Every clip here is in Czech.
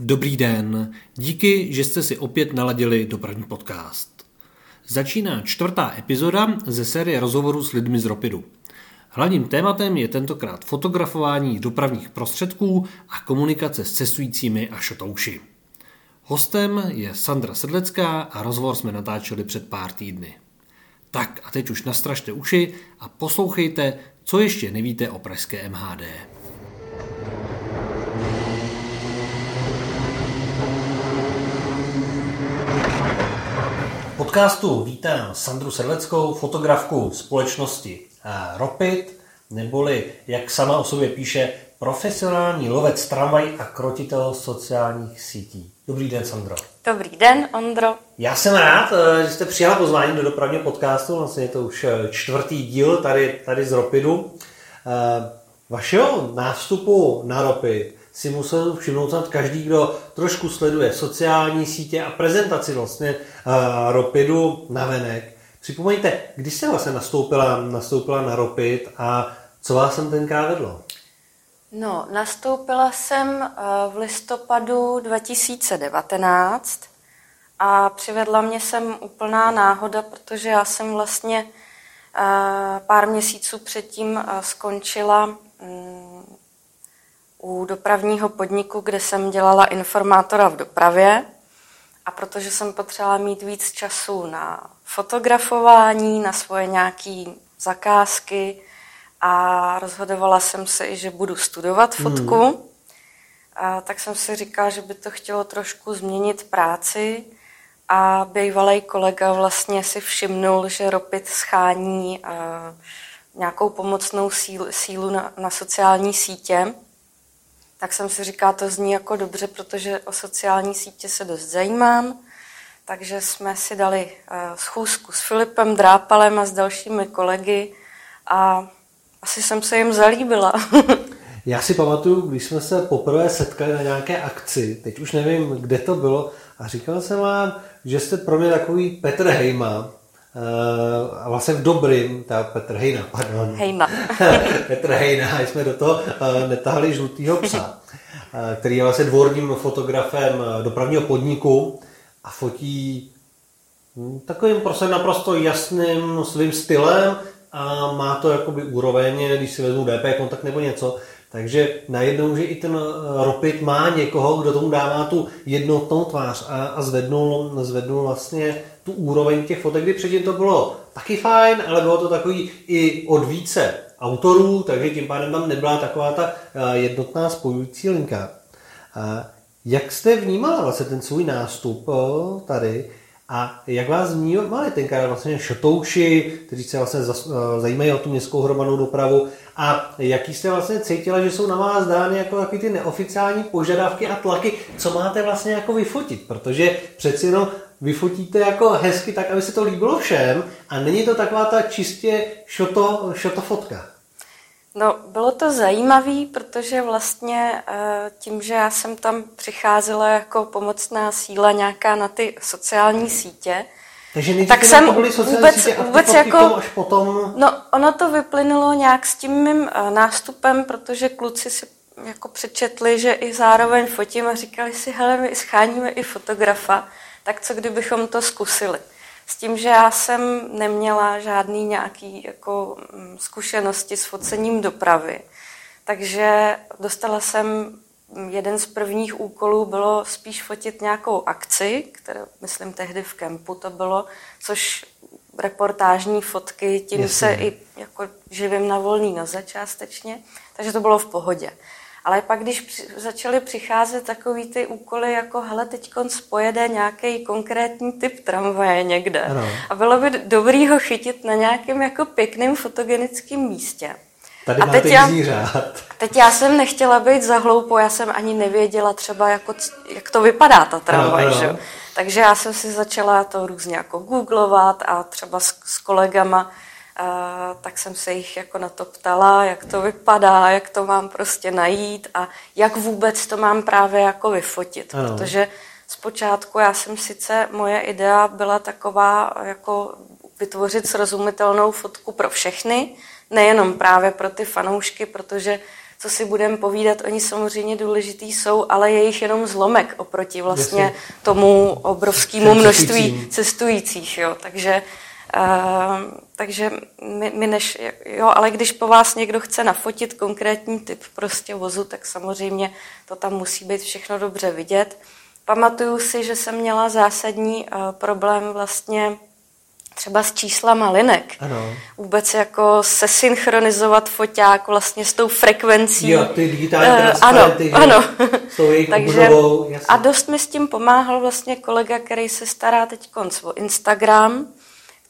Dobrý den, díky, že jste si opět naladili dopravní podcast. Začíná čtvrtá epizoda ze série rozhovorů s lidmi z Ropidu. Hlavním tématem je tentokrát fotografování dopravních prostředků a komunikace s cestujícími a šotouši. Hostem je Sandra Sedlecká a rozhovor jsme natáčeli před pár týdny. Tak a teď už nastražte uši a poslouchejte, co ještě nevíte o pražské MHD. Podcastu vítám Sandru Sedleckou, fotografku společnosti Ropit, neboli, jak sama o sobě píše, profesionální lovec tramvaj a krotitel sociálních sítí. Dobrý den, Sandro. Dobrý den, Ondro. Já jsem rád, eh, že jste přijala pozvání do dopravního podcastu, vlastně je to už eh, čtvrtý díl tady, tady z Ropidu. Eh, vašeho nástupu na Ropit si musel všimnout snad každý, kdo trošku sleduje sociální sítě a prezentaci vlastně uh, Ropidu na venek. Připomeňte, když jste vlastně nastoupila, nastoupila na Ropid a co vás sem tenkrát vedlo? No, nastoupila jsem v listopadu 2019 a přivedla mě sem úplná náhoda, protože já jsem vlastně pár měsíců předtím skončila mm, u dopravního podniku, kde jsem dělala informátora v dopravě. A protože jsem potřebovala mít víc času na fotografování, na svoje nějaké zakázky a rozhodovala jsem se i, že budu studovat fotku, mm. a tak jsem si říkala, že by to chtělo trošku změnit práci a bývalý kolega vlastně si všimnul, že Ropit schání nějakou pomocnou sílu, sílu na, na sociální sítě tak jsem si říkala, to zní jako dobře, protože o sociální sítě se dost zajímám. Takže jsme si dali eh, schůzku s Filipem Drápalem a s dalšími kolegy a asi jsem se jim zalíbila. Já si pamatuju, když jsme se poprvé setkali na nějaké akci, teď už nevím, kde to bylo, a říkal jsem vám, že jste pro mě takový Petr Hejma, a vlastně v dobrým, ta Petr Hejna, pardon. Hejna. Petr Hejna, jsme do toho uh, netahali žlutýho psa, uh, který je vlastně dvorním fotografem dopravního podniku a fotí hm, takovým prostě naprosto jasným svým stylem a má to jakoby úroveň, když si vezmu DP kontakt nebo něco, takže najednou, že i ten Ropit má někoho, kdo tomu dává tu jednotnou tvář a, a zvednul, zvednul vlastně tu úroveň těch fotek, kdy předtím to bylo taky fajn, ale bylo to takový i od více autorů, takže tím pádem tam nebyla taková ta eh, jednotná spojující linka. Jak jste vnímala vlastně ten svůj nástup eh, tady a jak vás vnímali tenkrát vlastně šotouši, kteří se vlastně eh, zajímají o tu městskou hromadnou dopravu. A jaký jste vlastně cítila, že jsou na vás dány jako takový ty neoficiální požadavky a tlaky, co máte vlastně jako vyfotit, protože přeci jenom vyfotíte jako hezky tak, aby se to líbilo všem a není to taková ta čistě šoto, šoto fotka. No, bylo to zajímavé, protože vlastně eh, tím, že já jsem tam přicházela jako pomocná síla nějaká na ty sociální sítě, takže tak jsem vůbec, sítě vůbec jako, až potom... No, ono to vyplynulo nějak s tím mým eh, nástupem, protože kluci si jako přečetli, že i zároveň fotím a říkali si, hele, my scháníme i fotografa tak co kdybychom to zkusili. S tím, že já jsem neměla žádný nějaký jako mm, zkušenosti s focením dopravy, takže dostala jsem mm, jeden z prvních úkolů bylo spíš fotit nějakou akci, kterou myslím tehdy v kempu to bylo, což reportážní fotky, tím Jasně. se i jako živím na volný noze částečně, takže to bylo v pohodě. Ale pak, když začaly přicházet takový ty úkoly, jako hele, teď pojede nějaký konkrétní typ tramvaje někde. Ano. A bylo by dobrý ho chytit na nějakém jako pěkném fotogenickém místě. Tady a teď já, teď já jsem nechtěla být za hloupou, já jsem ani nevěděla třeba, jako, jak to vypadá ta tramvaj. Ano, ano. Takže já jsem si začala to různě jako googlovat a třeba s, s kolegama a, tak jsem se jich jako na to ptala, jak to vypadá, jak to mám prostě najít a jak vůbec to mám právě jako vyfotit, ano. protože zpočátku já jsem sice, moje idea byla taková jako vytvořit srozumitelnou fotku pro všechny, nejenom právě pro ty fanoušky, protože co si budeme povídat, oni samozřejmě důležitý jsou, ale je jich jenom zlomek oproti vlastně tomu obrovskému množství cestujících. Jo. Takže Uh, takže my, my než, jo, ale když po vás někdo chce nafotit konkrétní typ prostě vozu, tak samozřejmě to tam musí být všechno dobře vidět. Pamatuju si, že jsem měla zásadní uh, problém vlastně třeba s číslama linek. Ano. Vůbec jako se synchronizovat foťák vlastně s tou frekvencí. Jo, ty digitální uh, Ano, ano. S tou Takže, obudovou, a dost mi s tím pomáhal vlastně kolega, který se stará teď o Instagram,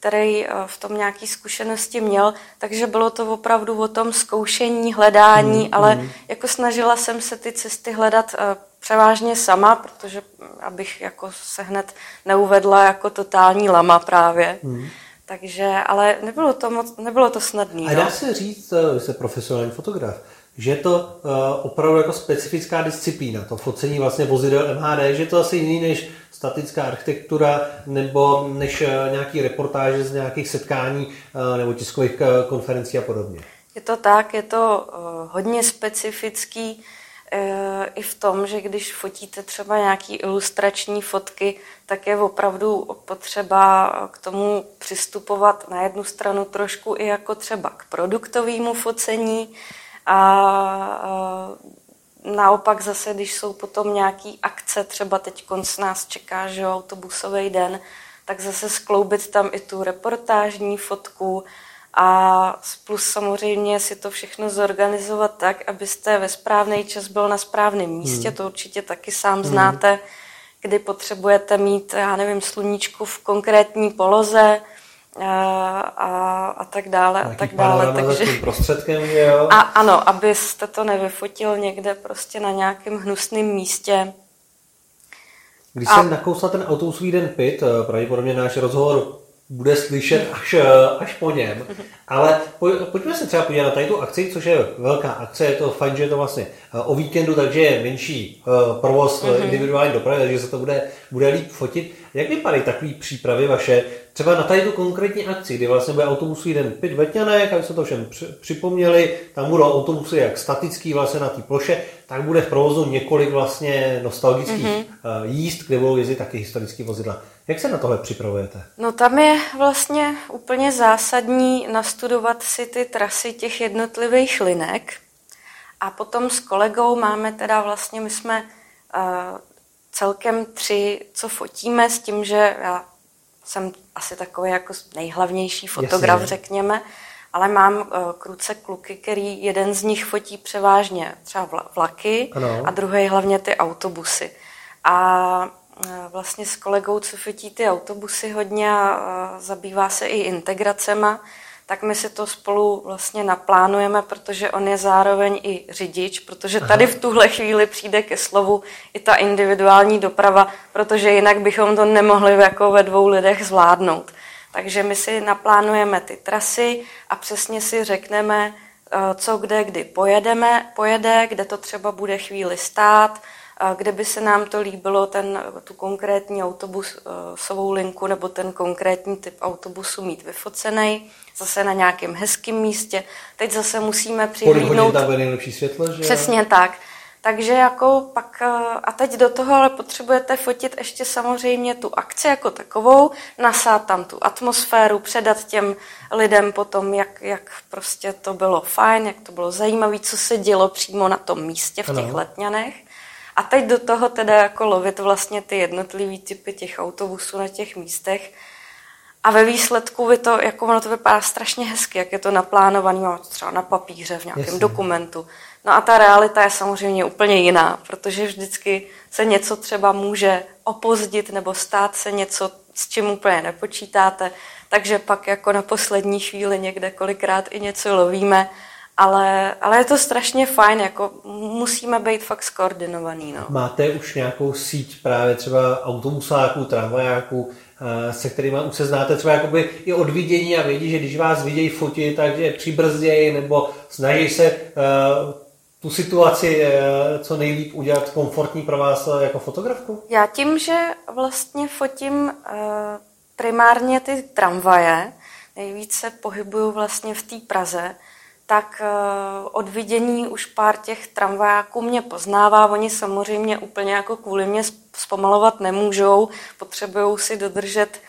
který eh, v tom nějaké zkušenosti měl, takže bylo to opravdu o tom zkoušení, hledání, hmm, ale hmm. jako snažila jsem se ty cesty hledat eh, převážně sama, protože hm, abych jako se hned neuvedla jako totální lama právě. Hmm. Takže, ale nebylo to moc, nebylo to snadné. A dá no. se říct, že jste profesionální fotograf, že je to uh, opravdu jako specifická disciplína, to focení vlastně vozidel MHD, že je to asi jiný než statická architektura nebo než uh, nějaký reportáže z nějakých setkání uh, nebo tiskových uh, konferencí a podobně. Je to tak, je to uh, hodně specifický uh, i v tom, že když fotíte třeba nějaký ilustrační fotky, tak je opravdu potřeba k tomu přistupovat na jednu stranu trošku i jako třeba k produktovému focení, a naopak zase, když jsou potom nějaký akce, třeba teď konc nás čeká, že jo, autobusový den, tak zase skloubit tam i tu reportážní fotku a plus samozřejmě si to všechno zorganizovat tak, abyste ve správný čas byl na správném místě, hmm. to určitě taky sám hmm. znáte, kdy potřebujete mít, já nevím, sluníčku v konkrétní poloze, a, a tak dále a tak dále. Takže... prostředkem, jo? A ano, abyste to nevyfotil někde prostě na nějakém hnusném místě. Když a... jsem nakousla ten autobusový den pit, eh, pravděpodobně náš rozhovor bude slyšet až, eh, až po něm. Ale pojďme se třeba podívat na tady tu akci, což je velká akce, je to fajn, že je to vlastně eh, o víkendu, takže je menší provoz mm-hmm. individuální dopravy, takže se to bude, bude líp fotit. Jak vypadají takové přípravy vaše, třeba na tady tu konkrétní akci, kdy vlastně bude autobusový den pět Vetňanek, aby se to všem připomněli, tam budou autobusy jak statický vlastně na té ploše, tak bude v provozu několik vlastně nostalgických mm-hmm. jízd, kde budou jezdit taky historické vozidla. Jak se na tohle připravujete? No tam je vlastně úplně zásadní nastudovat si ty trasy těch jednotlivých linek a potom s kolegou máme teda vlastně, my jsme uh, celkem tři, co fotíme s tím, že já jsem asi takový jako nejhlavnější fotograf, Jasně. řekněme, ale mám uh, kruce kluky, který jeden z nich fotí převážně třeba vlaky ano. a druhý hlavně ty autobusy. A uh, vlastně s kolegou, co fotí ty autobusy hodně a zabývá se i integracema, tak my si to spolu vlastně naplánujeme, protože on je zároveň i řidič, protože tady v tuhle chvíli přijde ke slovu i ta individuální doprava, protože jinak bychom to nemohli jako ve dvou lidech zvládnout. Takže my si naplánujeme ty trasy a přesně si řekneme, eh, co kde kdy pojedeme, pojede, kde to třeba bude chvíli stát, kde by se nám to líbilo, ten, tu konkrétní autobusovou linku nebo ten konkrétní typ autobusu mít vyfocený, zase na nějakém hezkém místě. Teď zase musíme přihlídnout... tam nejlepší světlo, že? Přesně tak. Takže jako pak, a teď do toho ale potřebujete fotit ještě samozřejmě tu akci jako takovou, nasát tam tu atmosféru, předat těm lidem potom, jak, jak prostě to bylo fajn, jak to bylo zajímavé, co se dělo přímo na tom místě v těch ano. letňanech. A teď do toho teda jako lovit vlastně ty jednotlivý typy těch autobusů na těch místech. A ve výsledku vy to, jako ono to vypadá strašně hezky, jak je to naplánované, máme to třeba na papíře, v nějakém Jasně. dokumentu. No a ta realita je samozřejmě úplně jiná, protože vždycky se něco třeba může opozdit nebo stát se něco, s čím úplně nepočítáte, takže pak jako na poslední chvíli někde kolikrát i něco lovíme ale, ale je to strašně fajn, jako musíme být fakt skoordinovaný. No. Máte už nějakou síť právě třeba autobusáků, tramvajáků, eh, se kterými už se znáte třeba jakoby i od vidění a vědí, že když vás vidějí fotit, takže přibrzdějí nebo snaží se uh, tu situaci uh, co nejlíp udělat komfortní pro vás jako fotografku? Já tím, že vlastně fotím uh, primárně ty tramvaje, nejvíce pohybuju vlastně v té Praze, tak od vidění už pár těch tramvajáků mě poznává. Oni samozřejmě úplně jako kvůli mě zpomalovat nemůžou, potřebují si dodržet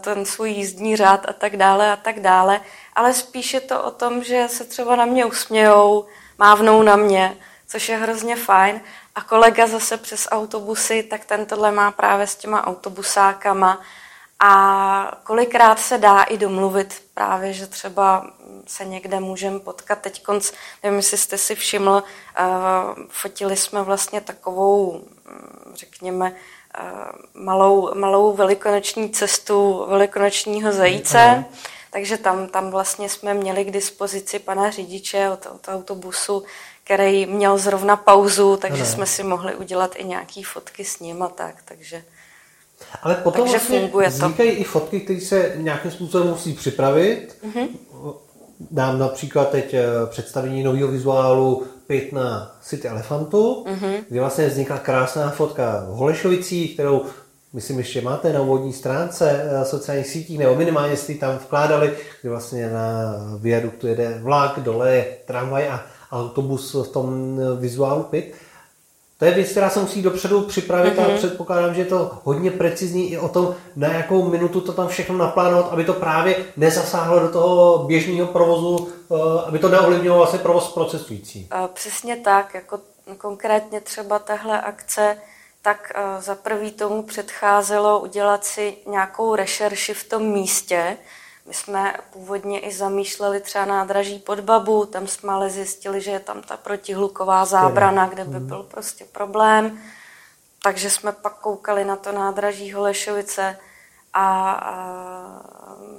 ten svůj jízdní řád a tak dále a tak dále, ale spíš je to o tom, že se třeba na mě usmějou, mávnou na mě, což je hrozně fajn. A kolega zase přes autobusy, tak ten tohle má právě s těma autobusákama. A kolikrát se dá i domluvit právě, že třeba se někde můžeme potkat. Teď konc, nevím, jestli jste si všiml, uh, fotili jsme vlastně takovou, mm, řekněme, uh, malou, malou velikonoční cestu velikonočního zajíce. Mm, takže tam, tam vlastně jsme měli k dispozici pana řidiče od, od autobusu, který měl zrovna pauzu, takže ano. jsme si mohli udělat i nějaké fotky s ním a tak, takže... Ale potom takže vlastně funguje vznikají to. i fotky, které se nějakým způsobem musí připravit. Mm-hmm. Dám například teď eh, představení nového vizuálu Pět na City Elefantu, mm-hmm. kde vlastně vznikla krásná fotka v Holešovicích, kterou myslím ještě máte na úvodní stránce eh, sociálních sítích, nebo minimálně jste tam vkládali, kde vlastně na viaduktu jede vlak, dole je tramvaj a autobus v tom eh, vizuálu pit. To je věc, která se musí dopředu připravit mm-hmm. a mhm. předpokládám, že je to hodně precizní i o tom, na jakou minutu to tam všechno naplánovat, aby to právě nezasáhlo do toho běžného provozu, eh, aby to neovlivnilo vlastně provoz procesující. Přesně tak, jako konkrétně třeba tahle akce tak eh, za prvý tomu předcházelo udělat si nějakou rešerši v tom místě. My jsme původně i zamýšleli třeba nádraží pod Babu, tam jsme ale zjistili, že je tam ta protihluková zábrana, kde by mhm. byl prostě problém. Takže jsme pak koukali na to nádraží Holešovice a, a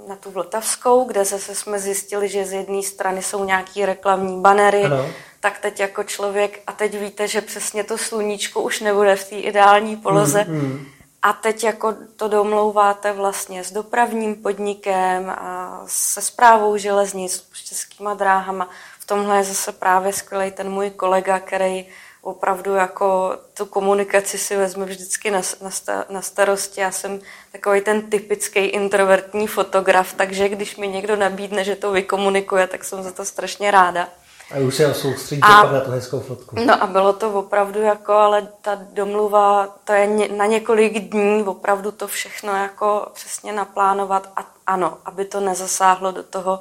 na tu Vltavskou, kde zase jsme zjistili, že z jedné strany jsou nějaký reklamní banery, ano tak teď jako člověk, a teď víte, že přesně to sluníčko už nebude v té ideální poloze, mm, mm. A teď jako to domlouváte vlastně s dopravním podnikem a se zprávou železnic, s českýma dráhama. V tomhle je zase právě skvělý ten můj kolega, který opravdu jako tu komunikaci si vezme vždycky na, na, na starosti. Já jsem takový ten typický introvertní fotograf, takže když mi někdo nabídne, že to vykomunikuje, tak jsem za to strašně ráda. A už se soustředíte a, pak na tu hezkou fotku. No a bylo to opravdu jako, ale ta domluva, to je ně, na několik dní opravdu to všechno jako přesně naplánovat a ano, aby to nezasáhlo do toho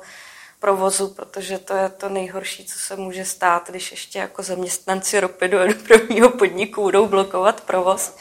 provozu, protože to je to nejhorší, co se může stát, když ještě jako zaměstnanci Ropidu a dopravního podniku budou blokovat provoz.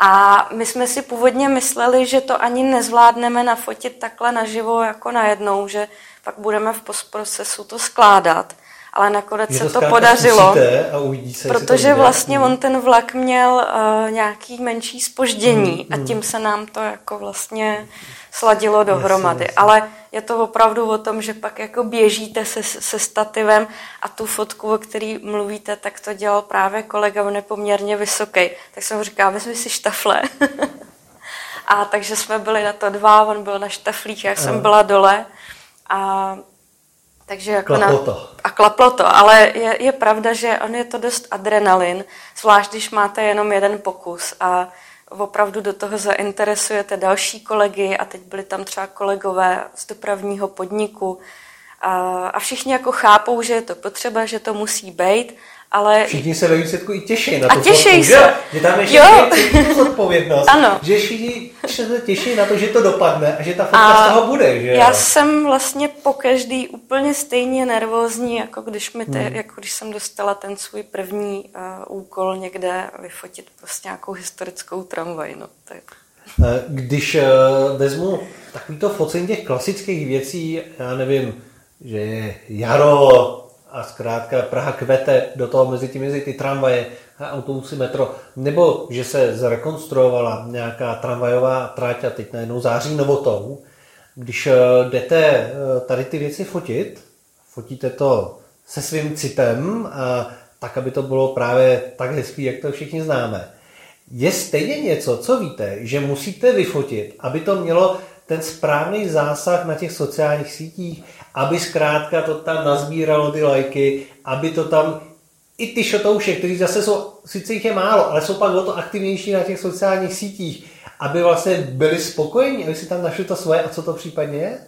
A my jsme si původně mysleli, že to ani nezvládneme nafotit takhle naživo jako najednou, že pak budeme v postprocesu to skládat ale nakonec se to podařilo, a uvidí se, protože vlastně on ten vlak měl uh, nějaký menší spoždění hmm, a hmm. tím se nám to jako vlastně sladilo dohromady. Jasně, jasně. Ale je to opravdu o tom, že pak jako běžíte se, se stativem a tu fotku, o který mluvíte, tak to dělal právě kolega, on je poměrně vysoký. Tak jsem mu říkal, vezmi si štafle. a takže jsme byli na to dva, on byl na štaflích, já jsem byla dole. A takže jako klaplo to. A klaplo to, ale je, je pravda, že on je to dost adrenalin, zvlášť když máte jenom jeden pokus a opravdu do toho zainteresujete další kolegy a teď byli tam třeba kolegové z dopravního podniku a, a všichni jako chápou, že je to potřeba, že to musí být ale... Všichni se ve výsledku i těší na to. A těší se. Že, že tam ještě je zodpovědnost. ano. Že všichni se těší na to, že to dopadne a že ta fotka a z toho bude. Že? Já jsem vlastně po každý úplně stejně nervózní, jako když, mi te, hmm. jako když jsem dostala ten svůj první uh, úkol někde vyfotit prostě nějakou historickou tramvaj. No, tak. Eh, když uh, vezmu takovýto focení těch klasických věcí, já nevím, že je jaro, a zkrátka Praha kvete do toho mezi tím mezi ty tramvaje autobusy metro, nebo že se zrekonstruovala nějaká tramvajová trať a teď najednou září novotou. Když eh, jdete eh, tady ty věci fotit, fotíte to se svým citem, a tak, aby to bylo právě tak hezký, jak to všichni známe. Je stejně něco, co víte, že musíte vyfotit, aby to mělo ten správný zásah na těch sociálních sítích, aby zkrátka to tam nazbíralo ty lajky, aby to tam i ty šotouše, kteří zase jsou, sice jich je málo, ale jsou pak o to aktivnější na těch sociálních sítích, aby vlastně byli spokojení, aby si tam našli to svoje a co to případně je?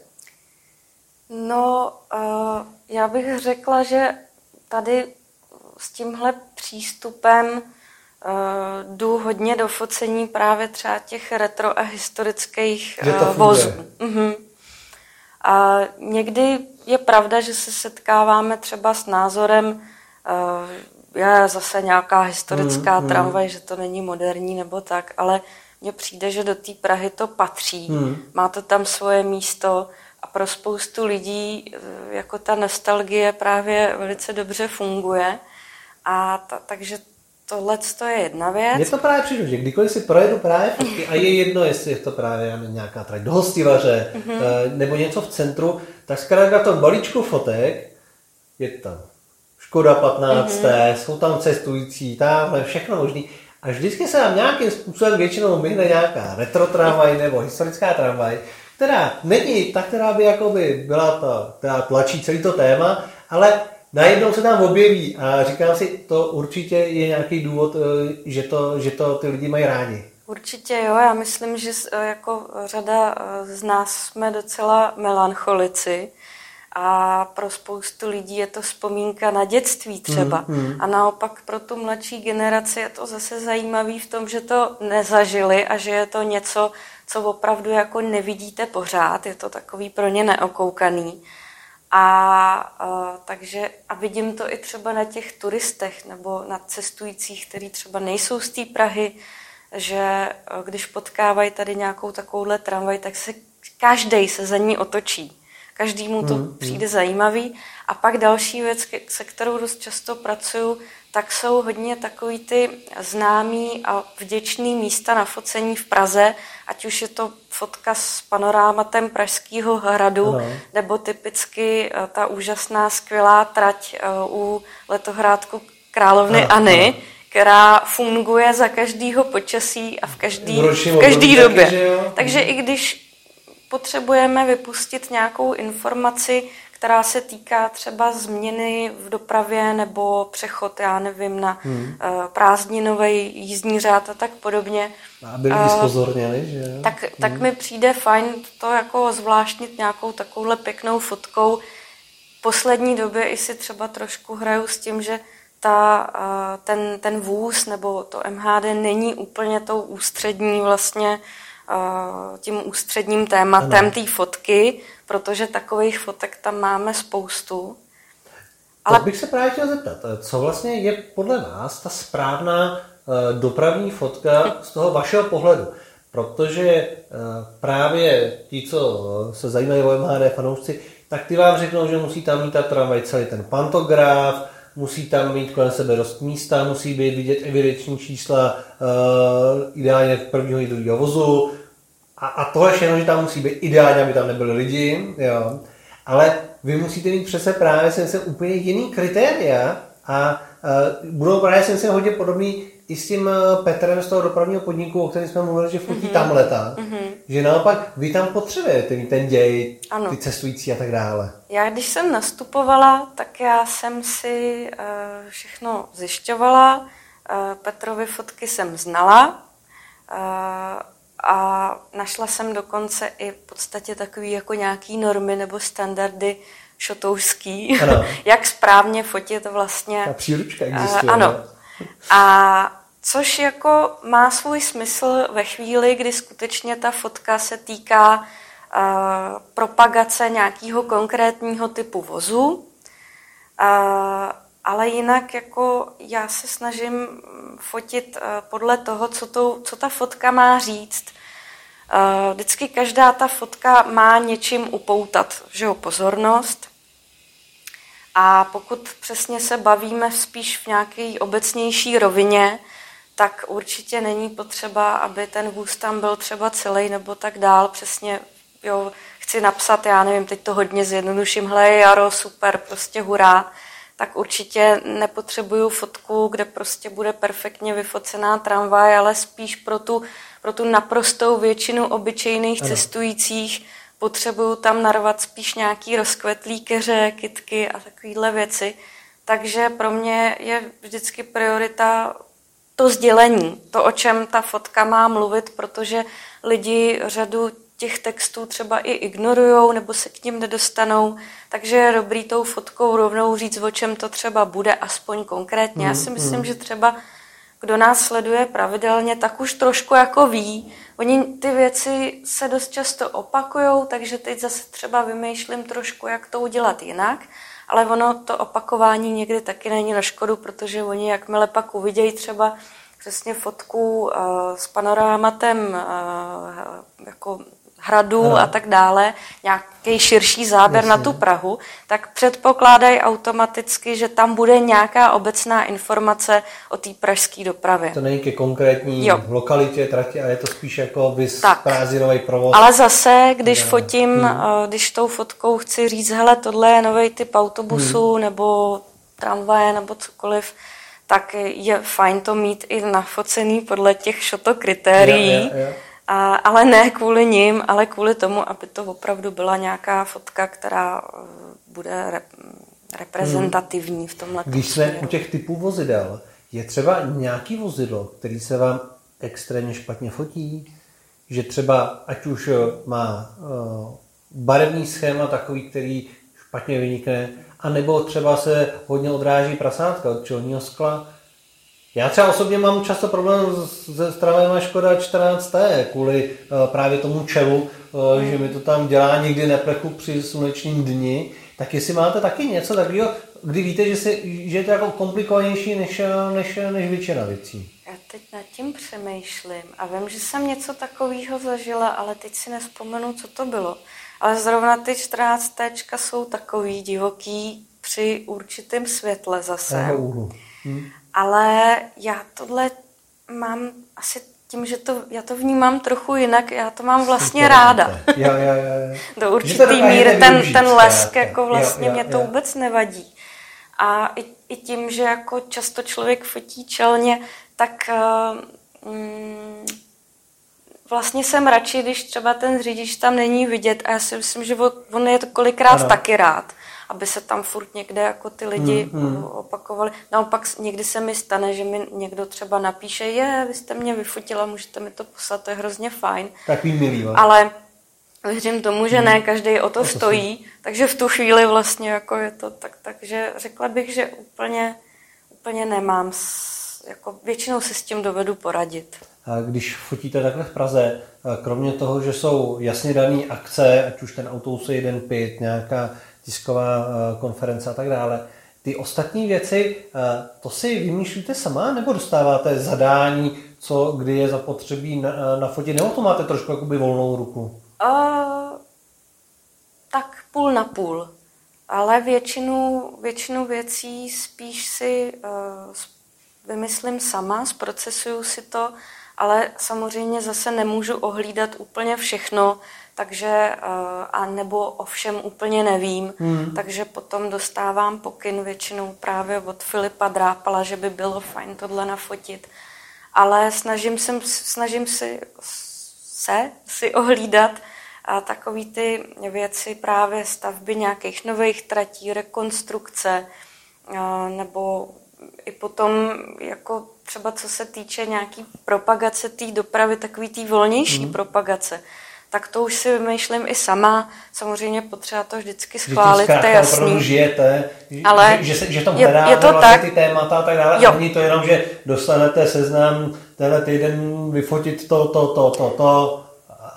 No, uh, já bych řekla, že tady s tímhle přístupem uh, jdu hodně do focení právě třeba těch retro a historických uh, vozů. Uh-huh. A někdy je pravda, že se setkáváme třeba s názorem, uh, je zase nějaká historická mm, tramvaj, že to není moderní nebo tak, ale mně přijde, že do té Prahy to patří, mm. má to tam svoje místo a pro spoustu lidí eh, jako ta nostalgie právě velice dobře funguje. A ta, takže tohle je jedna věc. Mně to právě přijde, že kdykoliv si projedu právě fotky a je jedno, jestli je to právě nějaká trať do hostivaře mm-hmm. nebo něco v centru, tak zkrátka na tom balíčku fotek je tam Škoda 15, mm-hmm. jsou tam cestující, tamhle všechno možný. A vždycky se nám nějakým způsobem většinou myhne nějaká retro tramvaj nebo historická tramvaj, která není ta, která by jakoby byla ta, která tlačí celý to téma, ale najednou se tam objeví a říkám si, to určitě je nějaký důvod, eh, že to, že to ty lidi mají rádi. Určitě jo, já myslím, že eh, jako řada eh, z nás jsme docela melancholici a pro spoustu lidí je to vzpomínka na dětství třeba. Mm, mm. A naopak pro tu mladší generaci je to zase zajímavý v tom, že to nezažili a že je to něco, co opravdu jako nevidíte pořád, je to takový pro ně neokoukaný. A, a takže a vidím to i třeba na těch turistech nebo na cestujících, kteří třeba nejsou z té Prahy, že když potkávají tady nějakou takovouhle tramvaj, tak se každý se za ní otočí. Každému to hmm, přijde hmm. zajímavý. A pak další věc, se kterou dost často pracuju, tak jsou hodně takový ty známý a vděčný místa na focení v Praze, ať už je to fotka s panorámatem Pražského hradu, no. nebo typicky eh, ta úžasná, skvělá trať eh, u letohrádku Královny no,Any, no. která funguje za každého počasí a v každý, v každý době. Taky, Takže i když potřebujeme vypustit nějakou informaci, která se týká třeba změny v dopravě nebo přechod, já nevím, na hmm. uh, prázdninový jízdní řád a tak podobně. Aby lidi uh, spozorněli, že? Tak, hmm. tak mi přijde fajn to jako zvláštnit nějakou takovouhle pěknou fotkou. Poslední době i si třeba trošku hraju s tím, že ta, uh, ten, ten vůz nebo to MHD není úplně tou ústřední vlastně tím ústředním tématem té fotky, protože takových fotek tam máme spoustu. Ale... Tak bych se právě chtěl zeptat, co vlastně je podle vás ta správná eh, dopravní fotka z toho vašeho pohledu? Protože eh, právě ti, co se zajímají o MHD fanoušci, tak ty vám řeknou, že musí tam mít ta tramvaj celý ten pantograf, musí tam mít kolem sebe dost místa, musí být vidět evidenční čísla uh, ideálně v prvního i druhého vozu, a, a tohle všechno, že tam musí být ideálně, aby tam nebyli lidi, jo. Ale vy musíte mít přece právě si myslím, úplně jiný kritéria a uh, budou právě si myslím, hodně podobný i s tím e, Petrem z toho dopravního podniku, o kterém jsme mluvili, že fotí mm-hmm. tam leta, mm-hmm. že naopak vy tam potřebujete ten děj, ano. ty cestující a tak dále. Já když jsem nastupovala, tak já jsem si uh, všechno zjišťovala, uh, Petrovy fotky jsem znala, uh, a našla jsem dokonce i v podstatě takový jako nějaký normy nebo standardy šotouský, jak správně fotit vlastně. Ta příručka existuje. Uh, ano. A což jako má svůj smysl ve chvíli, kdy skutečně ta fotka se týká uh, propagace nějakého konkrétního typu vozu. Uh, ale jinak jako já se snažím fotit eh, podle toho, co, to, co ta fotka má říct. Eh, vždycky každá ta fotka má něčím upoutat že jo, pozornost. A pokud přesně se bavíme spíš v nějaké obecnější rovině, tak určitě není potřeba, aby ten vůz tam byl třeba celý nebo tak dál. Přesně, jo, chci napsat, já nevím, teď to hodně zjednoduším, hle, jaro, super, prostě hurá tak určitě nepotřebuju fotku, kde prostě bude perfektně vyfocená tramvaj, ale spíš pro tu, pro tu naprostou většinu obyčejných ano. cestujících potřebuju tam narvat spíš nějaký rozkvetlý keře, kitky a takovéhle věci. Takže pro mě je vždycky priorita to sdělení, to, o čem ta fotka má mluvit, protože lidi řadu těch textů třeba i ignorujou nebo se k ním nedostanou, takže je dobrý tou fotkou rovnou říct, o čem to třeba bude, aspoň konkrétně. Já si myslím, že třeba kdo nás sleduje pravidelně, tak už trošku jako ví. Oni ty věci se dost často opakují, takže teď zase třeba vymýšlím trošku, jak to udělat jinak. Ale ono to opakování někdy taky není na škodu, protože oni jakmile pak uvidějí třeba přesně fotku uh, s panorámatem uh, jako hradu ano. a tak dále, nějaký širší záběr Jasně. na tu Prahu, tak předpokládají automaticky, že tam bude nějaká obecná informace o té pražské dopravě. To není ke konkrétní jo. lokalitě trati, ale je to spíš jako vys prázdninový provoz. Ale zase, když ano. fotím, hmm. když tou fotkou chci říct, hele, tohle je nový typ autobusu hmm. nebo tramvaje nebo cokoliv, tak je fajn to mít i nafocený podle těch šoto kritérií. Ja, ja, ja a, ale ne kvůli ním, ale kvůli tomu, aby to opravdu byla nějaká fotka, která eh, bude rep, reprezentativní v tomhle. Když jsme u těch typů vozidel, je třeba nějaký vozidlo, který se vám extrémně špatně fotí? Že třeba, ať už eh, má uh, barevný schéma takový, který špatně vynikne, anebo třeba se hodně odráží prasátka od čelního skla, já třeba osobně mám často problém se stravem Škoda 14T kvůli uh, právě tomu čelu, mm. že mi to tam dělá někdy neplechu při slunečním dni. Tak jestli máte taky něco takového, kdy víte, že, se, že je to jako komplikovanější než, než, než většina věcí. Já teď nad tím přemýšlím a vím, že jsem něco takového zažila, ale teď si nespomenu, co to bylo. Ale zrovna ty 14 jsou takový divoký při určitém světle zase. Ale já tohle mám asi tím, že to, já to vnímám trochu jinak, já to mám vlastně Super, ráda. Jo, jo, jo. Do určitý míry ten, ten lesk, jako vlastně jo, jo, mě to jo. vůbec nevadí. A i, i tím, že jako často člověk fotí čelně, tak uh, mm, vlastně jsem radši, když třeba ten řidič tam není vidět a já si myslím, že on je to kolikrát ano. taky rád aby se tam furt někde jako ty lidi hmm, hmm. opakovali. Naopak někdy se mi stane, že mi někdo třeba napíše, je, vy jste mě vyfotila, můžete mi to poslat, to je hrozně fajn. Takový milý. Ale věřím tomu, že ne, hmm. každý o to stojí, takže v tu chvíli vlastně jako je to tak, takže řekla bych, že úplně, úplně nemám, jako většinou se s tím dovedu poradit. A když fotíte takhle v Praze, kromě toho, že jsou jasně dané akce, ať už ten autobus je jeden pit, nějaká tisková eh, konference a tak dále. Ty ostatní věci, eh, to si vymýšlíte sama, nebo dostáváte zadání, co kdy je zapotřebí na, eh, na fotě, nebo to máte trošku jakoby volnou ruku? Uh, tak půl na půl. Ale většinu, většinu věcí spíš si uh, vymyslím sama, zprocesuju si to, ale samozřejmě zase nemůžu ohlídat úplně všechno, takže eh, a nebo o všem úplně nevím, hmm. takže potom dostávám pokyn většinou právě od Filipa Drápala, že by bylo fajn tohle nafotit. Ale snažím, se, snažím si, se si ohlídat a takový ty věci právě stavby nějakých nových tratí, rekonstrukce, eh, nebo i potom jako třeba co se týče nějaký propagace té dopravy, takový té volnější hmm. propagace, tak to už si vymýšlím i sama. Samozřejmě potřeba to vždycky schválit, to je jasný. žijete, ale že, že, že tam je, je to vlastně tak. ty témata a tak dále. Jo. Není to jenom, že dostanete seznam tenhle týden vyfotit to, to, to, to, to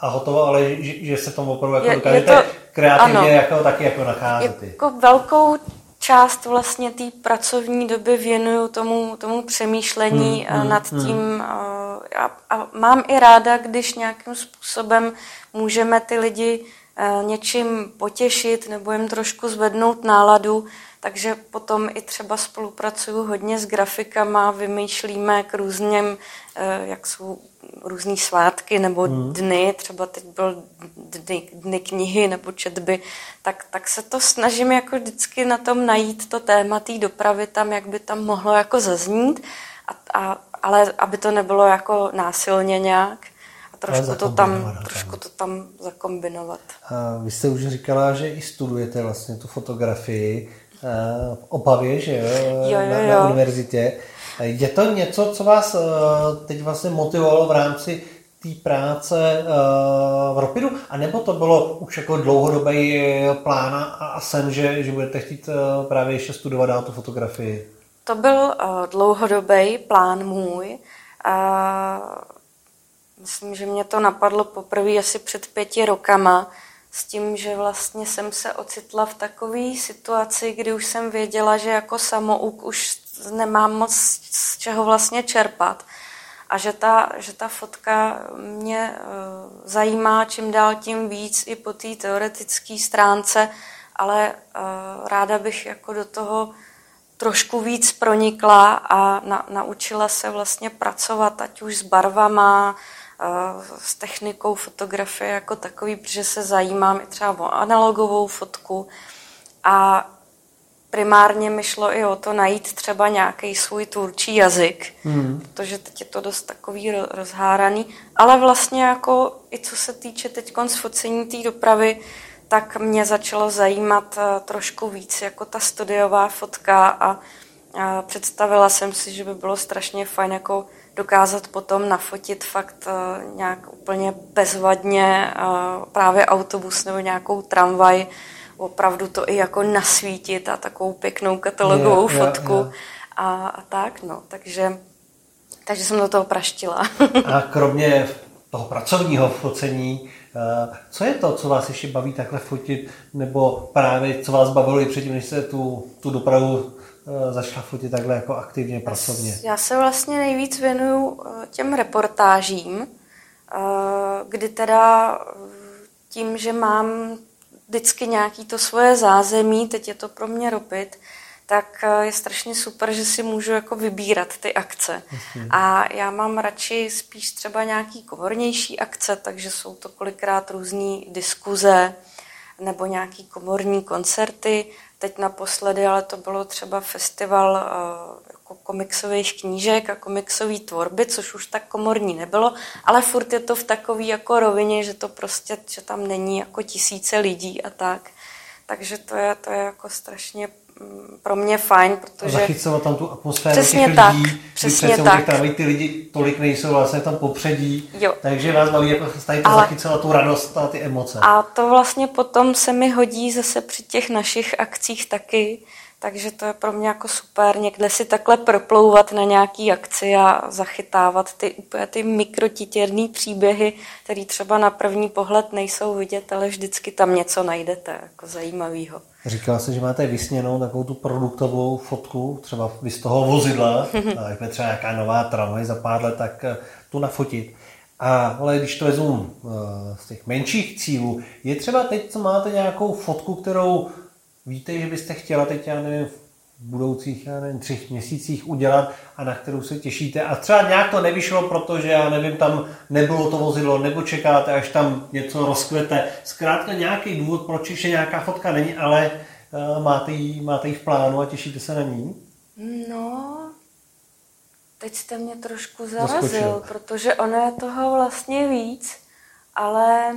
a hotovo, ale že, že se tomu opravdu jako je, dokážete je to, kreativně ano, jako, taky jako nacházet. Jako velkou část vlastně té pracovní doby věnuju tomu, tomu přemýšlení hmm, hmm, nad hmm. tím hmm. a, a mám i ráda, když nějakým způsobem můžeme ty lidi eh, něčím potěšit nebo jim trošku zvednout náladu, takže potom i třeba spolupracuju hodně s grafikama, vymýšlíme k různěm, eh, jak jsou různé svátky nebo hmm. dny, třeba teď byl dny, dny knihy nebo četby, tak, tak se to snažím jako vždycky na tom najít to téma té dopravy tam, jak by tam mohlo jako zaznít, a, a, ale aby to nebylo jako násilně nějak a trošku to tam, trošku to tam zakombinovat. A vy jste už říkala, že i studujete vlastně tu fotografii v Opavě, že jo, jo, jo, jo. Na, na univerzitě. Je to něco, co vás eh, teď vlastně motivovalo v rámci té práce uh, v Ropidu, anebo to bylo už jako dlouhodobý plán a sen, že, že budete chtít uh, právě ještě studovat dál tu fotografii? To byl uh, dlouhodobý plán můj. Uh, myslím, že mě to napadlo poprvé asi před pěti rokama, s tím, že vlastně jsem se ocitla v takové situaci, kdy už jsem věděla, že jako samouk už nemám moc z čeho vlastně čerpat. A že ta, že ta fotka mě uh, zajímá čím dál tím víc i po té teoretické stránce, ale uh, ráda bych jako do toho trošku víc pronikla a na, naučila se vlastně pracovat, ať už s barvama, uh, s technikou fotografie jako takový, protože se zajímám i třeba o analogovou fotku. A primárně mi šlo i o to najít třeba nějaký svůj tvůrčí jazyk, hmm. protože teď je to dost takový rozháraný, ale vlastně jako i co se týče teď focení té dopravy, tak mě začalo zajímat eh, trošku víc jako ta studiová fotka a, a představila jsem si, že by bylo strašně fajn jako dokázat potom nafotit fakt eh, nějak úplně bezvadně eh, právě autobus nebo nějakou tramvaj, opravdu to i jako nasvítit a takovou pěknou katalogovou je, fotku je, je. A, a tak, no, takže, takže jsem do toho praštila. a kromě toho pracovního focení, eh, co je to, co vás ještě baví takhle fotit, nebo právě co vás bavilo i předtím, než se tu, tu dopravu eh, začala fotit takhle jako aktivně, pracovně? Já se vlastně nejvíc věnuju eh, těm reportážím, kdy teda tím, že mám vždycky nějaký to svoje zázemí, teď je to pro mě ropit, tak eh, je strašně super, že si můžu jako vybírat ty akce. Jasně. A já mám radši spíš třeba nějaký komornější akce, takže jsou to kolikrát různé diskuze nebo nějaký komorní koncerty. Teď naposledy, ale to bylo třeba festival eh, jako komiksových knížek a komiksové tvorby, což už tak komorní nebylo, ale furt je to v takové jako rovině, že to prostě, že tam není jako tisíce lidí a tak. Takže to je, to je jako strašně mm, pro mě fajn, protože... Zachycovat tam tu atmosféru přesně těch tak, lidí, přesně tak. Těch ty lidi tolik nejsou vlastně tam popředí, jo. takže vás baví jako tady to Ale... zachycovat tu radost a ty emoce. A to vlastně potom se mi hodí zase při těch našich akcích taky, takže to je pro mě jako super někde si takhle proplouvat na nějaký akci a zachytávat ty úplně ty mikrotitěrný příběhy, které třeba na první pohled nejsou vidět, ale vždycky tam něco najdete jako zajímavého. Říkala jsi, že máte vysněnou takovou tu produktovou fotku, třeba vy z toho vozidla, jak třeba nějaká nová tramvaj za pár let, tak eh, tu nafotit. A, ale když to vezmu eh, z těch menších cílů, je třeba teď, co máte nějakou fotku, kterou víte, že byste chtěla teď, já nevím, v budoucích, já nevím, třech měsících udělat a na kterou se těšíte. A třeba nějak to nevyšlo, protože, já nevím, tam nebylo to vozidlo, nebo čekáte, až tam něco rozkvete. Zkrátka nějaký důvod, proč ještě nějaká fotka není, ale uh, máte, ji, máte ji v plánu a těšíte se na ní? No, teď jste mě trošku zarazil, Zaskočil. protože ono je toho vlastně víc, ale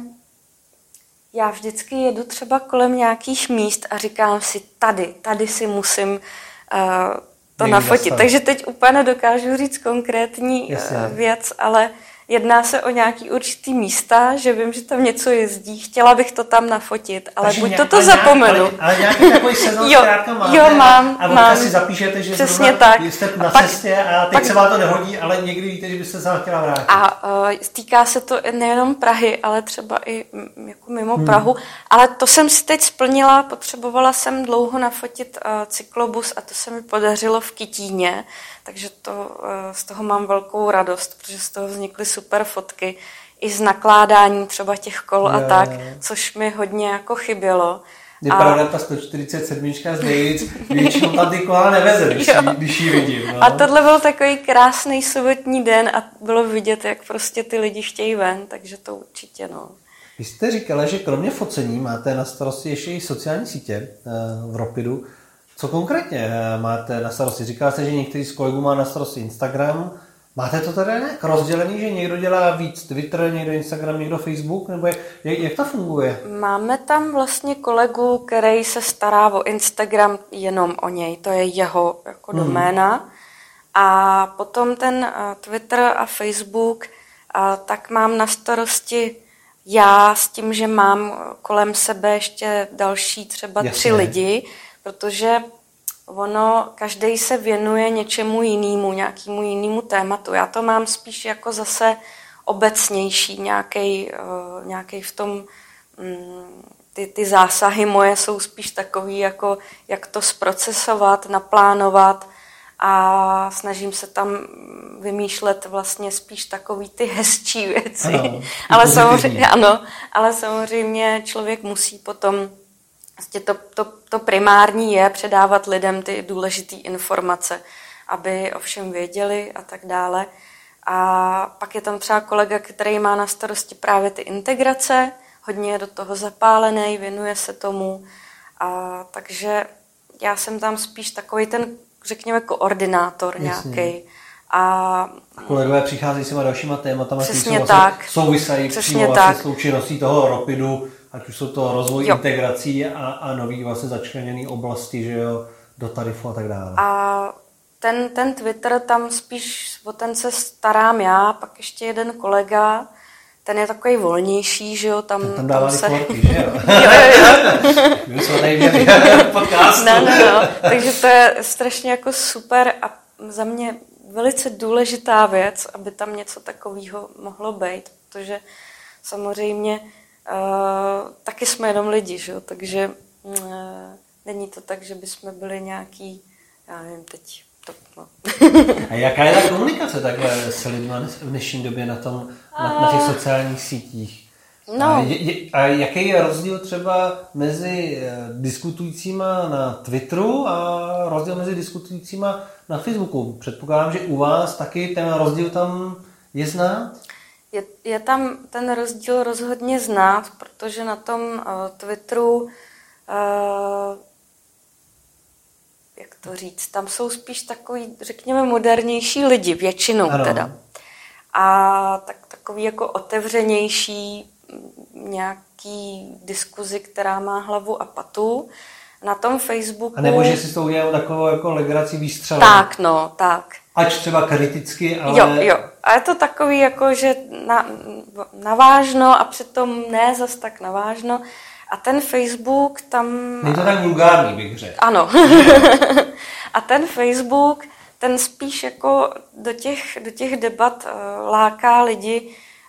já vždycky jedu třeba kolem nějakých míst a říkám si, tady, tady si musím uh, to Někde nafotit. Zastavit. Takže teď úplně nedokážu říct konkrétní Jasně. věc, ale Jedná se o nějaký určitý místa, že vím, že tam něco jezdí, chtěla bych to tam nafotit, ale Takže buď nějak, toto zapomenu. Ale, ale nějaký takový sezon jo, máte, jo, mám, a mám. si zapíšete, že Přesně tak. jste na pak, cestě a teď pak, se vám to nehodí, ale někdy víte, že byste se chtěla vrátit. A uh, týká se to nejenom Prahy, ale třeba i jako mimo hmm. Prahu. Ale to jsem si teď splnila, potřebovala jsem dlouho nafotit uh, cyklobus a to se mi podařilo v Kytíně takže to, eh, z toho mám velkou radost, protože z toho vznikly super fotky, i z nakládání třeba těch kol je, a tak, což mi hodně jako chybělo. Je a... pravda, ta 147 z nejvíc, většinou tam ty kola neveze, když, ji, když ji vidím. No. A tohle byl takový krásný sobotní den a bylo vidět, jak prostě ty lidi chtějí ven, takže to určitě, no. Vy jste říkala, že kromě focení máte na starosti ještě i sociální sítě eh, v Ropidu. Co konkrétně eh, máte na starosti? Říkal jste, že některý z kolegů má na starosti Instagram. Máte to tady nějak rozdělený, že někdo dělá víc Twitter, někdo Instagram, někdo Facebook? Nebo jak, jak to funguje? Máme tam vlastně kolegu, který se stará o Instagram jenom o něj. To je jeho jako hmm. doména. A potom ten uh, Twitter a Facebook a tak mám na starosti já s tím, že mám kolem sebe ještě další třeba Jasně. tři lidi, protože ono, každý se věnuje něčemu jinému, nějakému jinému tématu. Já to mám spíš jako zase obecnější, nějaký uh, v tom, um, ty, ty zásahy moje jsou spíš takový, jako jak to zprocesovat, naplánovat a snažím se tam vymýšlet vlastně spíš takový ty hezčí věci. Ano, ale, samozřejmě, ano, ale samozřejmě člověk musí potom Vlastně to, to, to primární je předávat lidem ty důležité informace, aby o všem věděli a tak dále. A pak je tam třeba kolega, který má na starosti právě ty integrace, hodně je do toho zapálený, věnuje se tomu. A takže já jsem tam spíš takový ten, řekněme, koordinátor nějaký. A kolegové přichází s těma dalšíma tématama, které vlastně souvisají přímo vlastně s tou toho Ropidu, ať už jsou to rozvoj jo. integrací a, a nový vlastně začleněný oblasti, že jo, do tarifu a tak dále. A ten, ten Twitter, tam spíš o ten se starám já, pak ještě jeden kolega, ten je takový volnější, že jo, tam... Ten tam dávali se... Forky, že jo? jo, jo, jo. My jsme tady měli podcastu. No, no, no. Takže to je strašně jako super a za mě velice důležitá věc, aby tam něco takového mohlo být, protože samozřejmě uh, taky jsme jenom lidi, že jo? takže uh, není to tak, že bychom byli nějaký, já nevím, teď to, no. A jaká je ta komunikace takhle s lidmi v dnešní době na, tom, na, na těch sociálních sítích? No. A, je, a jaký je rozdíl třeba mezi eh, diskutujícíma na Twitteru a rozdíl mezi diskutujícíma na Facebooku? Předpokládám, že u vás taky ten rozdíl tam je znát? Je, je tam ten rozdíl rozhodně znát, protože na tom uh, Twitteru, uh, jak to říct, tam jsou spíš takový, řekněme, modernější lidi, většinou ano. teda. A tak takový jako otevřenější nějaký diskuzi, která má hlavu a patu. Na tom Facebooku... A nebo že si to udělal takovou jako legraci výstřelem. Tak, no, tak. Ač třeba kriticky, ale... Jo, jo. A je to takový jako, že na, navážno a přitom ne zas tak navážno. A ten Facebook tam... Není to tak vulgární, bych řekl. Ano. a ten Facebook, ten spíš jako do těch, do těch debat uh, láká lidi,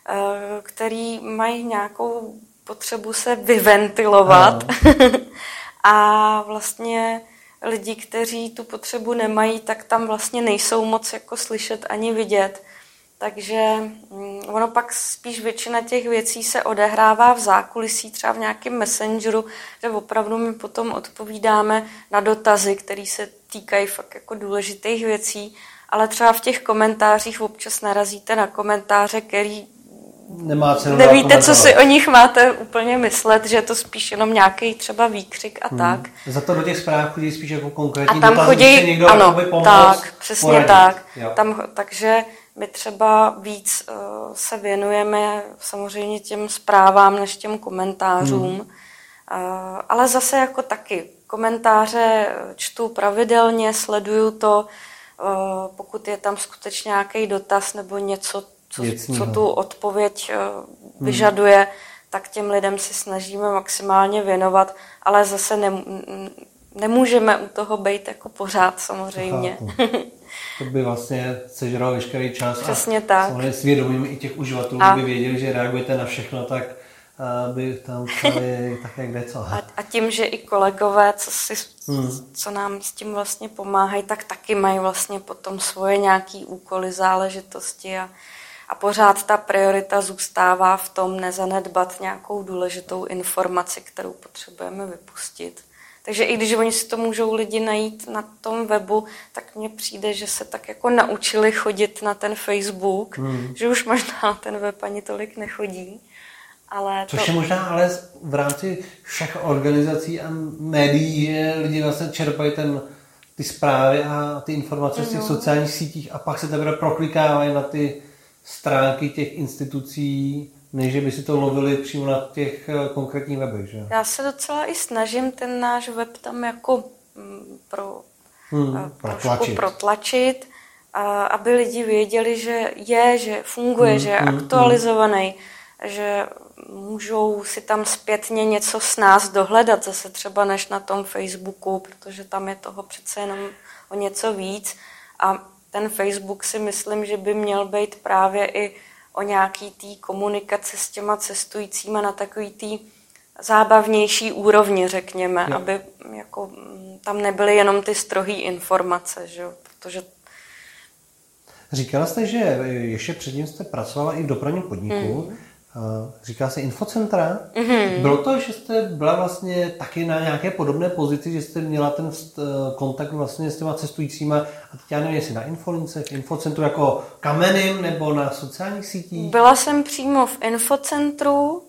uh, který mají nějakou potřebu se vyventilovat. a vlastně lidi, kteří tu potřebu nemají, tak tam vlastně nejsou moc jako slyšet ani vidět. Takže mm, ono pak spíš většina těch věcí se odehrává v zákulisí, třeba v nějakém messengeru, kde opravdu my potom odpovídáme na dotazy, které se týkají fakt jako důležitých věcí, ale třeba v těch komentářích občas narazíte na komentáře, který nemá cenu Nevíte, co si o nich máte úplně myslet, že je to spíš jenom nějaký třeba výkřik a hmm. tak. Za to do těch zpráv chodí spíš jako konkrétní A tam chodí, někdo ano, pomoct, tak, přesně poradit. tak. Tam, takže my třeba víc uh, se věnujeme samozřejmě těm zprávám než těm komentářům, hmm. uh, ale zase jako taky komentáře čtu pravidelně, sleduju to, uh, pokud je tam skutečně nějaký dotaz nebo něco, co, co tu odpověď uh, vyžaduje, hmm. tak těm lidem si snažíme maximálně věnovat, ale zase ne, nemůžeme u toho být jako pořád samozřejmě. to by vlastně sežral veškerý čas Přesně a tak. svědomím i těch uživatelů, a... by věděli, že reagujete na všechno, tak by tam psali také kde co. A, a tím, že i kolegové, co, si, hmm. co nám s tím vlastně pomáhají, tak taky mají vlastně potom svoje nějaký úkoly, záležitosti a, a pořád ta priorita zůstává v tom nezanedbat nějakou důležitou informaci, kterou potřebujeme vypustit. Takže i když oni si to můžou lidi najít na tom webu, tak mně přijde, že se tak jako naučili chodit na ten Facebook, hmm. že už možná ten web ani tolik nechodí. Ale Což to... je možná ale v rámci všech organizací a médií, že lidi vlastně čerpají ten, ty zprávy a ty informace z těch no. sociálních sítích a pak se teprve proklikávají na ty stránky těch institucí, než by si to lovili přímo na těch eh, konkrétních webech, že? Já se docela i snažím ten náš web tam jako mm, pro, hmm, eh, protlačit. protlačit. a aby lidi věděli, že je, že funguje, mm, že je mm, aktualizovaný, mm. že můžou si tam zpětně něco s nás dohledat, zase třeba než na tom Facebooku, protože tam je toho přece jenom o něco víc. A ten Facebook si myslím, že by měl být právě i o nějaký té komunikaci s těma cestujícíma na takový tý zábavnější úrovni, řekněme, jo. aby jako, mm, tam nebyly jenom ty strohé informace, že? protože Říkala jste, že ještě předtím jste pracovala i v dopravním podniku. Mm. Říká se infocentra. Mm-hmm. Bylo to, že jste byla vlastně taky na nějaké podobné pozici, že jste měla ten kontakt vlastně s těma cestujícíma a teď já nevím, jestli na infolince, v infocentru jako kamenem nebo na sociálních sítích? Byla jsem přímo v infocentru,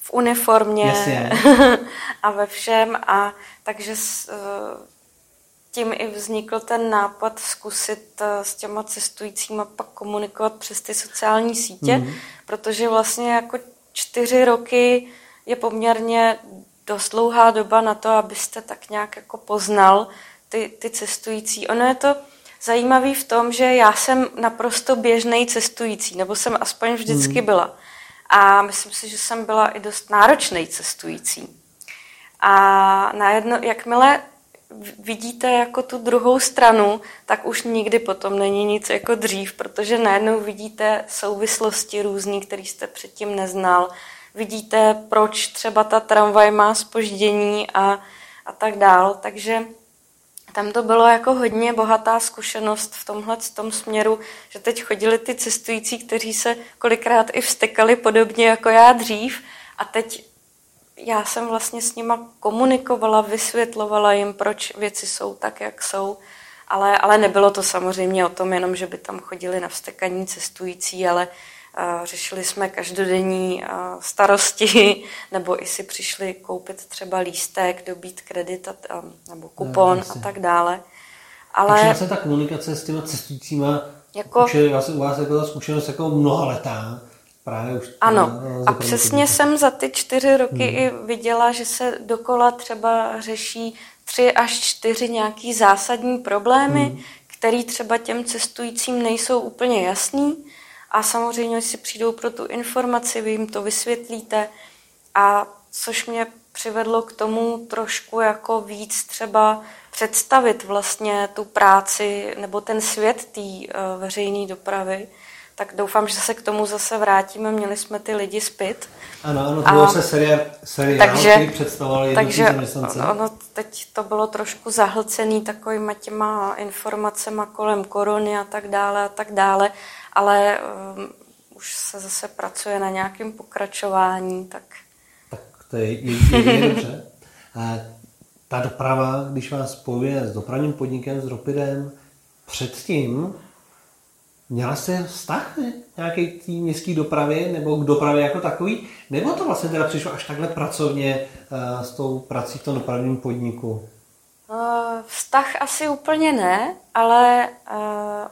v uniformě Jasně. a ve všem a takže s, tím i vznikl ten nápad zkusit eh, s těma cestujícíma pak komunikovat přes ty sociální sítě, mm. protože vlastně jako čtyři roky je poměrně dost dlouhá doba na to, abyste tak nějak jako poznal ty, ty cestující. Ono je to zajímavé v tom, že já jsem naprosto běžný cestující, nebo jsem aspoň vždycky mm. byla. A myslím si, že jsem byla i dost náročný cestující. A najedno, jakmile vidíte jako tu druhou stranu, tak už nikdy potom není nic jako dřív, protože najednou vidíte souvislosti různý, které jste předtím neznal. Vidíte, proč třeba ta tramvaj má spoždění a, a tak dál. Takže tam to bylo jako hodně bohatá zkušenost v tomhle v tom směru, že teď chodili ty cestující, kteří se kolikrát i vstekali podobně jako já dřív a teď já jsem vlastně s nima komunikovala, vysvětlovala jim, proč věci jsou tak, jak jsou, ale, ale nebylo to samozřejmě o tom jenom, že by tam chodili na vstekaní cestující, ale uh, řešili jsme každodenní uh, starosti, nebo i si přišli koupit třeba lístek, dobít kredit a, a, nebo kupon no, a tak dále. Ale... Takže vlastně ta komunikace s těma cestujícíma, jako... je, vlastně u vás byla zkušenost jako mnoha letá, Právě už ano, a přesně jsem za ty čtyři roky hmm. i viděla, že se dokola třeba řeší tři až čtyři nějaký zásadní problémy, hmm. které třeba těm cestujícím nejsou úplně jasný a samozřejmě si přijdou pro tu informaci, vy jim to vysvětlíte a což mě přivedlo k tomu trošku jako víc třeba představit vlastně tu práci nebo ten svět té uh, veřejné dopravy, tak doufám, že se k tomu zase vrátíme. Měli jsme ty lidi zpět. Ano, ano, to bylo se seriál, seriál takže, který představoval takže zaměstnance. Ono, teď to bylo trošku zahlcený takovýma těma informacemi kolem korony a tak dále a tak dále, ale um, už se zase pracuje na nějakém pokračování, tak... Tak to je, je, je dobře. Ta doprava, když vás spojuje s dopravním podnikem, s Ropidem, předtím Měla jste vztah nějaký k městské dopravě nebo k dopravě jako takový? Nebo to vlastně teda přišlo až takhle pracovně uh, s tou prací v tom dopravním podniku? Uh, vztah asi úplně ne, ale uh,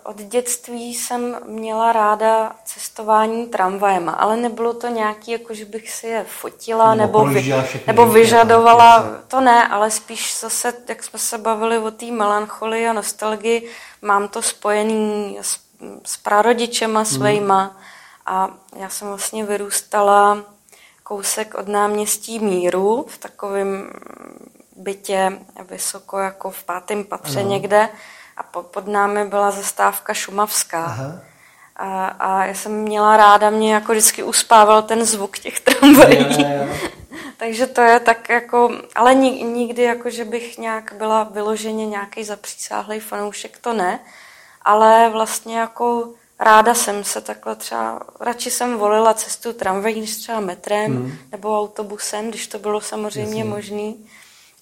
od dětství jsem měla ráda cestování tramvajem, ale nebylo to nějaký, jako že bych si je fotila nebo, nebo, vy, nebo vyžadovala, to ne, ale spíš zase, jak jsme se bavili o té melancholii a nostalgii, mám to spojený s s prarodičema svejma mm. a já jsem vlastně vyrůstala kousek od náměstí Míru v takovém bytě vysoko jako v pátém patře ano. někde a pod námi byla zastávka Šumavská. Aha. A, a já jsem měla ráda, mě jako vždycky uspával ten zvuk těch tramvají. Takže to je tak jako, ale nikdy jako, že bych nějak byla vyloženě nějaký zapřísáhlý fanoušek, to ne ale vlastně jako ráda jsem se takhle třeba, radši jsem volila cestu tramvají než třeba metrem mm. nebo autobusem, když to bylo samozřejmě Jasně. možný.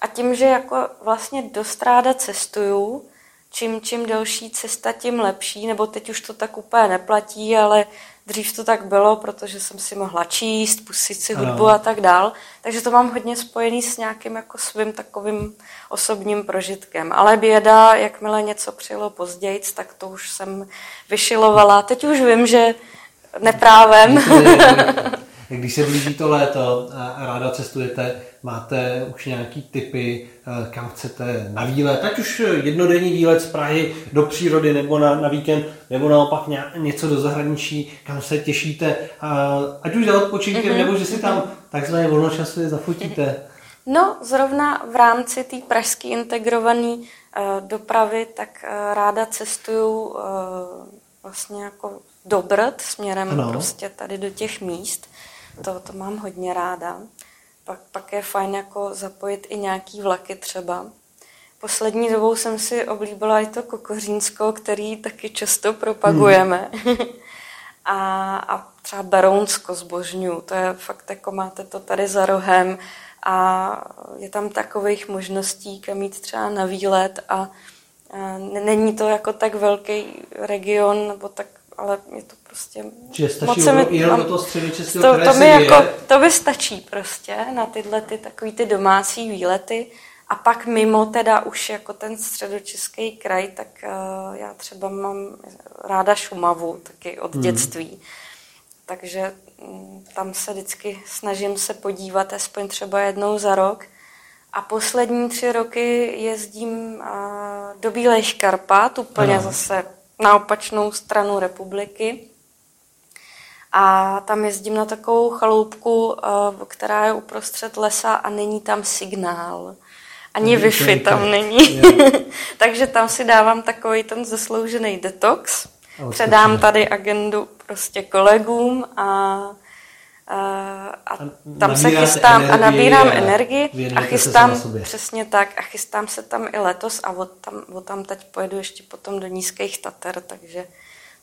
A tím, že jako vlastně dost ráda cestuju, čím, čím delší cesta, tím lepší, nebo teď už to tak úplně neplatí, ale Dřív to tak bylo, protože jsem si mohla číst, pustit si hudbu a tak dál. Takže to mám hodně spojený s nějakým jako svým takovým osobním prožitkem. Ale běda, jakmile něco přijelo později, tak to už jsem vyšilovala. Teď už vím, že neprávem. Když se blíží to léto a ráda cestujete, máte už nějaký typy, eh, kam chcete na výlet, ať už jednodenní výlet z Prahy do přírody nebo na, na víkend, nebo naopak něco do zahraničí, kam se těšíte, ať už za odpočinkem, mm-hmm. nebo že si tam takzvaně volnočasově zafotíte. No, zrovna v rámci té pražské integrované uh, dopravy, tak uh, ráda cestuju uh, vlastně jako do Brd, směrem ano. prostě tady do těch míst. To, to mám hodně ráda. Pak, pak je fajn jako zapojit i nějaký vlaky třeba. Poslední dobou jsem si oblíbila i to Kokořínsko, který taky často propagujeme. Hmm. a, a třeba Berounsko zbožňu, to je fakt jako máte to tady za rohem a je tam takových možností, kam jít třeba na výlet a, a není to jako tak velký region, nebo tak ale je to prostě... Čiže stačí moc mi, jenom do toho středočeského to, to, mi jako, to by stačí prostě na tyhle ty takový ty domácí výlety. A pak mimo teda už jako ten středočeský kraj, tak uh, já třeba mám ráda Šumavu taky od hmm. dětství. Takže um, tam se vždycky snažím se podívat aspoň třeba jednou za rok. A poslední tři roky jezdím uh, do Bílých Karpat, úplně ano. zase na opačnou stranu republiky. A tam jezdím na takovou chaloupku, eh, která je uprostřed lesa a není tam signál. Ani Wi-Fi tam není. Takže tam si dávám takový ten zasloužený detox. Předám tady agendu prostě kolegům a a tam se chystám energii a nabírám energii a chystám, přesně tak, a chystám se tam i letos a od tam, od tam teď pojedu ještě potom do nízkých Tater, takže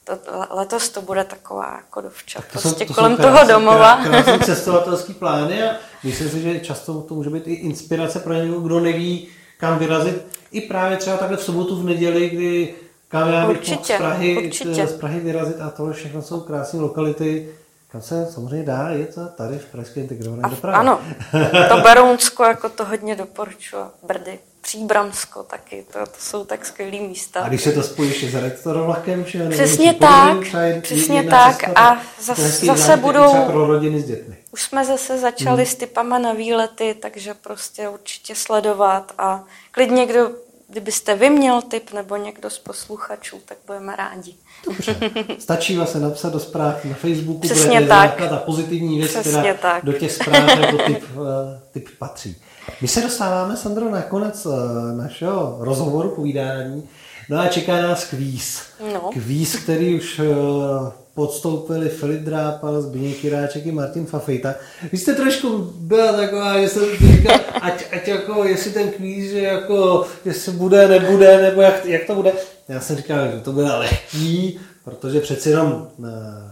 to, letos to bude taková jako dovča, to prostě to kolem krásný, toho domova. Krásný cestovatelský plány a myslím si, že často to může být i inspirace pro někoho, kdo neví, kam vyrazit. I právě třeba takhle v sobotu, v neděli, kdy kam já bych z Prahy, určitě. z Prahy vyrazit a tohle všechno jsou krásné lokality, kam se samozřejmě dá jet tady v Pražské integrované dopravě. Ano, to Berounsko jako to hodně doporučuji. Brdy, Příbramsko taky, to, to jsou tak skvělé místa. A když se to spojíš s rektorovlakem, že Přesně tak, přesně tak a zase, zase budou... pro rodiny s dětmi. Už jsme zase začali hmm. s typama na výlety, takže prostě určitě sledovat a klidně, kdo, kdybyste vy měl tip nebo někdo z posluchačů, tak budeme rádi. Dobře. Stačí vlastně napsat do zpráv na Facebooku, Přesně bude tak. ta pozitivní věc, Přesně která tak. do těch zpráv jako typ, eh, typ patří. My se dostáváme, Sandro, na konec eh, našeho rozhovoru, povídání. No a čeká nás kvíz. No. Kvíz, který už eh, podstoupili Filip Drápal, Zbigněk Kiráček i Martin Fafejta. Vy jste trošku byla taková, že jsem říkal, ať, ať jako, jestli ten kvíz, že jako, jestli bude, nebude, nebo jak, jak to bude. Já jsem říkal, že to bude lehký, protože přeci jenom eh,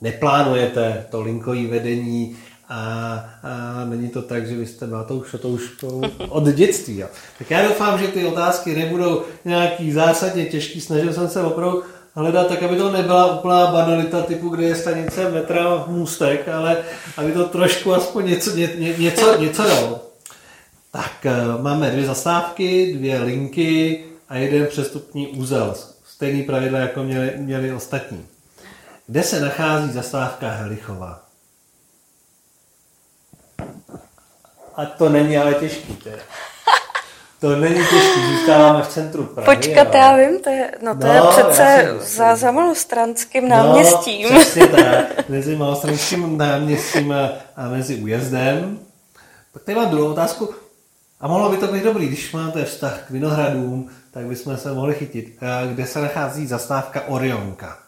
neplánujete to linkový vedení a, a není to tak, že vy jste tou šotouškou od dětství. Jo. Tak já doufám, že ty otázky nebudou nějaký zásadně těžký. Snažil jsem se opravdu hledat tak, aby to nebyla úplná banalita typu, kde je stanice metra můstek, ale aby to trošku aspoň něco, ně, něco, něco dalo. Tak eh, máme dvě zastávky, dvě linky a jeden přestupní úzel. Stejný pravidla, jako měli, měli ostatní. Kde se nachází zastávka Helichova? A to není ale těžký teda. To není těžké, zůstáváme v centru Prahy. Počkat, ale... já vím, to je, no to no, je přece za, za malostranským no, náměstím. No, přesně tak, mezi malostranským náměstím a, a mezi újezdem. Tak tady mám druhou otázku. A mohlo by to být dobrý, když máte vztah k Vinohradům, tak bychom se mohli chytit. Kde se nachází zastávka Orionka?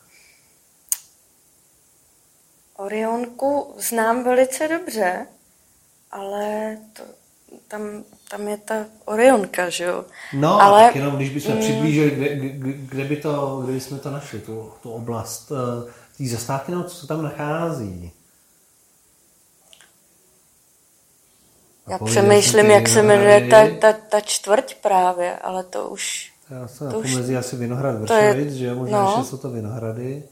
Orionku znám velice dobře, ale to, tam, tam je ta Orionka, že jo? No, Ale, tak jenom když bychom mm, přiblížili, kde, kde, kde, by to, kde bychom to našli, tu, tu oblast, uh, té zastávky, no, co se tam nachází? Já přemýšlím, jak se jmenuje ta, ta, ta čtvrť právě, ale to už... Já se to už, mezi asi Vinohrad Vršovic, že jo? Možná no, ještě jsou to Vinohrady.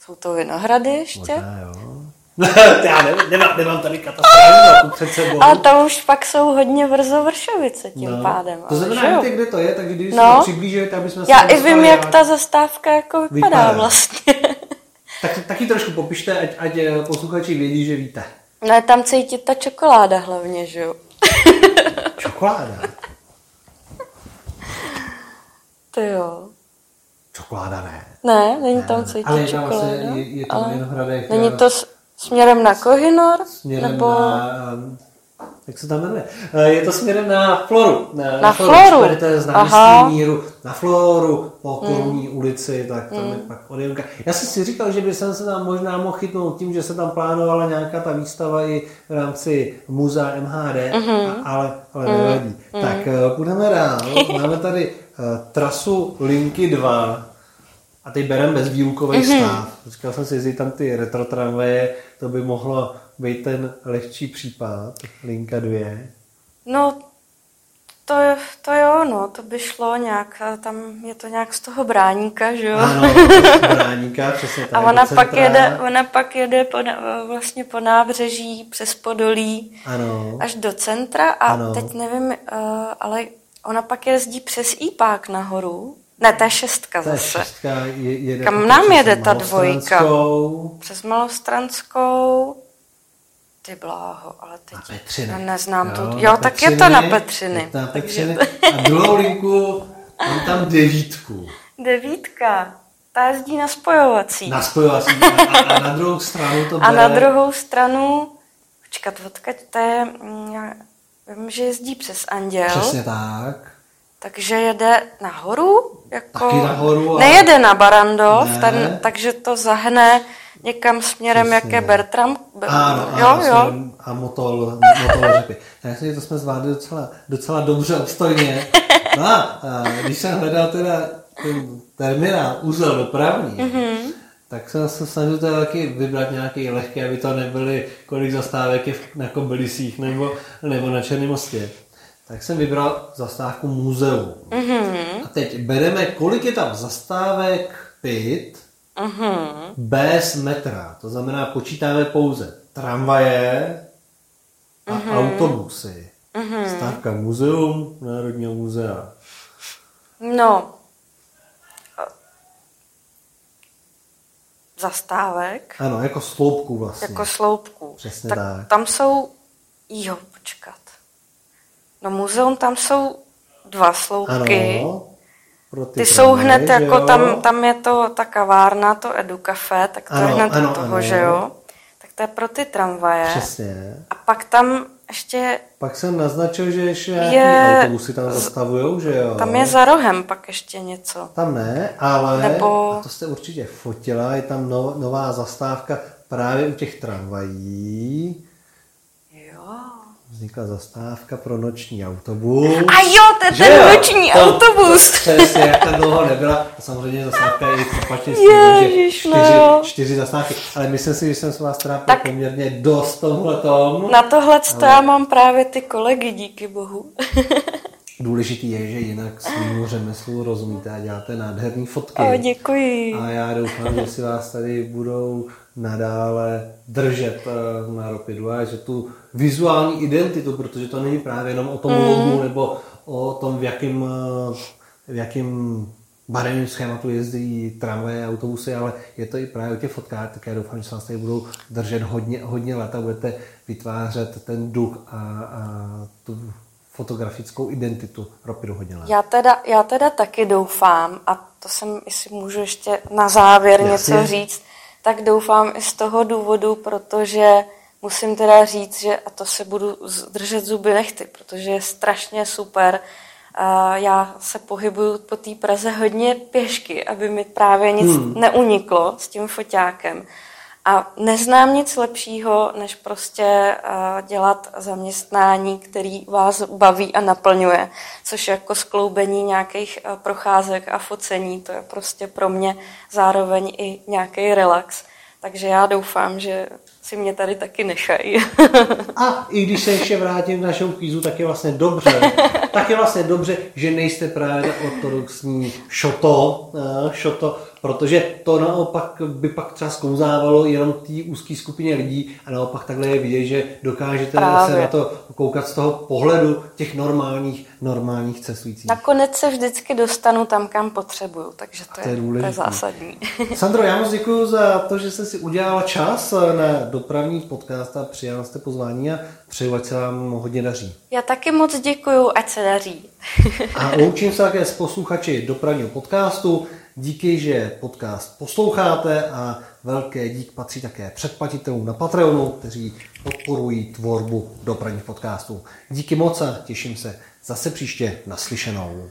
Jsou to Vinohrady ještě? Možná jo. Já nevím, nemám, nemám tady katastrofální před sebou. Ale tam už pak jsou hodně brzo Vršovice tím no. pádem. To znamená, víte, kde to je, tak když no. se přiblížili, tak bychom se Já i vím, jak ta zastávka jako vypadá, vypadá. vlastně. Tak, taky trošku popište, ať, ať eh, posluchači vědí, že víte. No je tam cítit ta čokoláda hlavně, že jo? Čokoláda. To jo. Čokoláda ne. Ne, není tam cítit Ale čokoláda. vlastně, je, je tam ale. Není to směrem na Kohinor? směrem nebo... na... ehm, Jak se tam jmenuje? Eh, Je to směrem na Floru. Na, Na Floru? Tady to je z náměstí míru. Na Floru, po Korunní ulici, tak tam je pak odjenka. Já jsem si říkal, že by jsem se tam možná mohl chytnout tím, že se tam plánovala nějaká ta výstava i v rámci muzea MHD, a, ale, ale nevadí. Tak eh, půjdeme dál. Máme tady eh, trasu linky 2. A teď bereme bezvýlukový mm-hmm. stav. Říkal jsem si, jestli tam ty retro tramvaje, to by mohlo být ten lehčí případ, linka 2. No, to, to jo, no, to by šlo nějak, tam je to nějak z toho bráníka, že jo? Ano, bráníka, přesně tak. A ona pak, jede, ona pak jede po, vlastně po nábřeží přes Podolí Ano, až do centra a Ano. teď nevím, uh, ale ona pak jezdí přes Ipák nahoru. Ne, to je šestka to je zase. šestka. Je, jede Kam nám jede ta dvojka? Přes Malostranskou. Ty bláho, ale teď Na Petřiny. neznám to. na Jo, tak je to na Petřiny. To na Petřiny. A druhou linku mám tam devítku. Devítka. Ta jezdí na spojovací. Na spojovací. A, a, na druhou stranu to A na druhou stranu, počkat, odkud to je, mm, já vím, že jezdí přes Anděl, Přesně tak. Takže jede nahoru, jako, Taky nahoru, ale- nejede na Barandov, Ne. ten, takže to zahne někam směrem, Přesně. jak je Bertram. Be- Ano, jo, ano, jo. A motol, motol řepy. Já myslím, že to jsme zvládli docela, docela dobře obstojně. No a, a když jsem hledal teda ten terminál, úzel dopravní, Mhm. mm-hmm. tak jsem se snažil teda taky vybrat nějaký lehký, aby to nebyly kolik zastávek je na Kobylisích nebo, nebo na Černém mostě. Tak jsem vybral zastávku muzeum. Mm-hmm. A teď bereme, kolik je tam zastávek pit, Mhm. bez metra. To znamená, počítáme pouze tramvaje a Mhm. autobusy. Stávka muzeum, Národního muzea. No, zastávek, Ano, jako sloupku vlastně. jako sloupků. Přesně tak, tak. tam jsou, jo, počkat. No muzeum, tam jsou dva sloupky. Ano, pro ty, Ty jsou hned, jako jo? tam, tam je to ta kavárna, to Educafe, tak to Ano, je hned ano, u toho, ano. že jo? Tak to je pro ty tramvaje. Přesně. A pak tam ještě, Pak jsem naznačil, že ještě Je- autobusy tam zastavujou, že jo? tam je za rohem pak ještě něco. Tam ne, ale, Nebo- to jste určitě fotila, je tam no, nová zastávka právě u těch tramvají. Vznikla zastávka pro noční autobus. A jo, to je Že ten jo? noční To- autobus. Přesně, jak tam dlouho nebyla. A samozřejmě zastávka je i opačně že no čtyři, čtyři zastávky. Ale myslím si, že jsem se vás trápil Tak- poměrně dost tomhletom. Na tohle to já mám právě ty kolegy, díky bohu. Důležitý je, že jinak svýmu řemeslu rozumíte a děláte nádherné fotky. O, děkuji. A já doufám, že si vás tady budou nadále držet eh, na Rapidu a že tu vizuální identitu, protože to není právě jenom o tom logu nebo o tom, v jakém, eh, v jakém barevném schématu jezdí tramvaje autobusy, ale je to i právě o těch fotkách, tak já doufám, že se vás tady budou držet hodně, hodně let a budete vytvářet ten duch a, a tu fotografickou identitu Rapidu hodně let. Já teda, já teda taky doufám, a to jsem, jestli můžu ještě na závěr Jasně. něco říct, tak doufám i z toho důvodu, protože musím teda říct, že, a to se budu držet zuby nechty, protože je strašně super. A já se pohybuju po té Praze hodně pěšky, aby mi právě nic hmm. neuniklo s tím foťákem. A neznám nic lepšího, než prostě uh, dělat zaměstnání, který vás baví a naplňuje, což jako skloubení nějakých uh, procházek a focení, to je prostě pro mě zároveň i nějaký relax. Takže já doufám, že si mě tady taky nechají. A i když se ještě vrátím k našemu kvízu, tak je vlastně dobře, tak je vlastně dobře, že nejste právě ortodoxní šoto, eh, šoto protože to naopak by pak třeba sklouzávalo jenom té úzké skupině lidí a naopak takhle je vidět, že dokážete Právě. se na to koukat z toho pohledu těch normálních, normálních cestujících. Nakonec se vždycky dostanu tam, kam potřebuju, takže to, to je, je, to je zásadní. Sandro, já moc děkuji za to, že jste si udělala čas na dopravní podcast a přijala jste pozvání a přeju, ať se vám hodně daří. Já taky moc děkuji, ať se daří. a loučím se také s posluchači dopravního podcastu. Díky, že podcast posloucháte a velké dík patří také předplatitelům na Patreonu, kteří podporují tvorbu dopravních podcastů. Díky moc a těším se zase příště naslyšenou.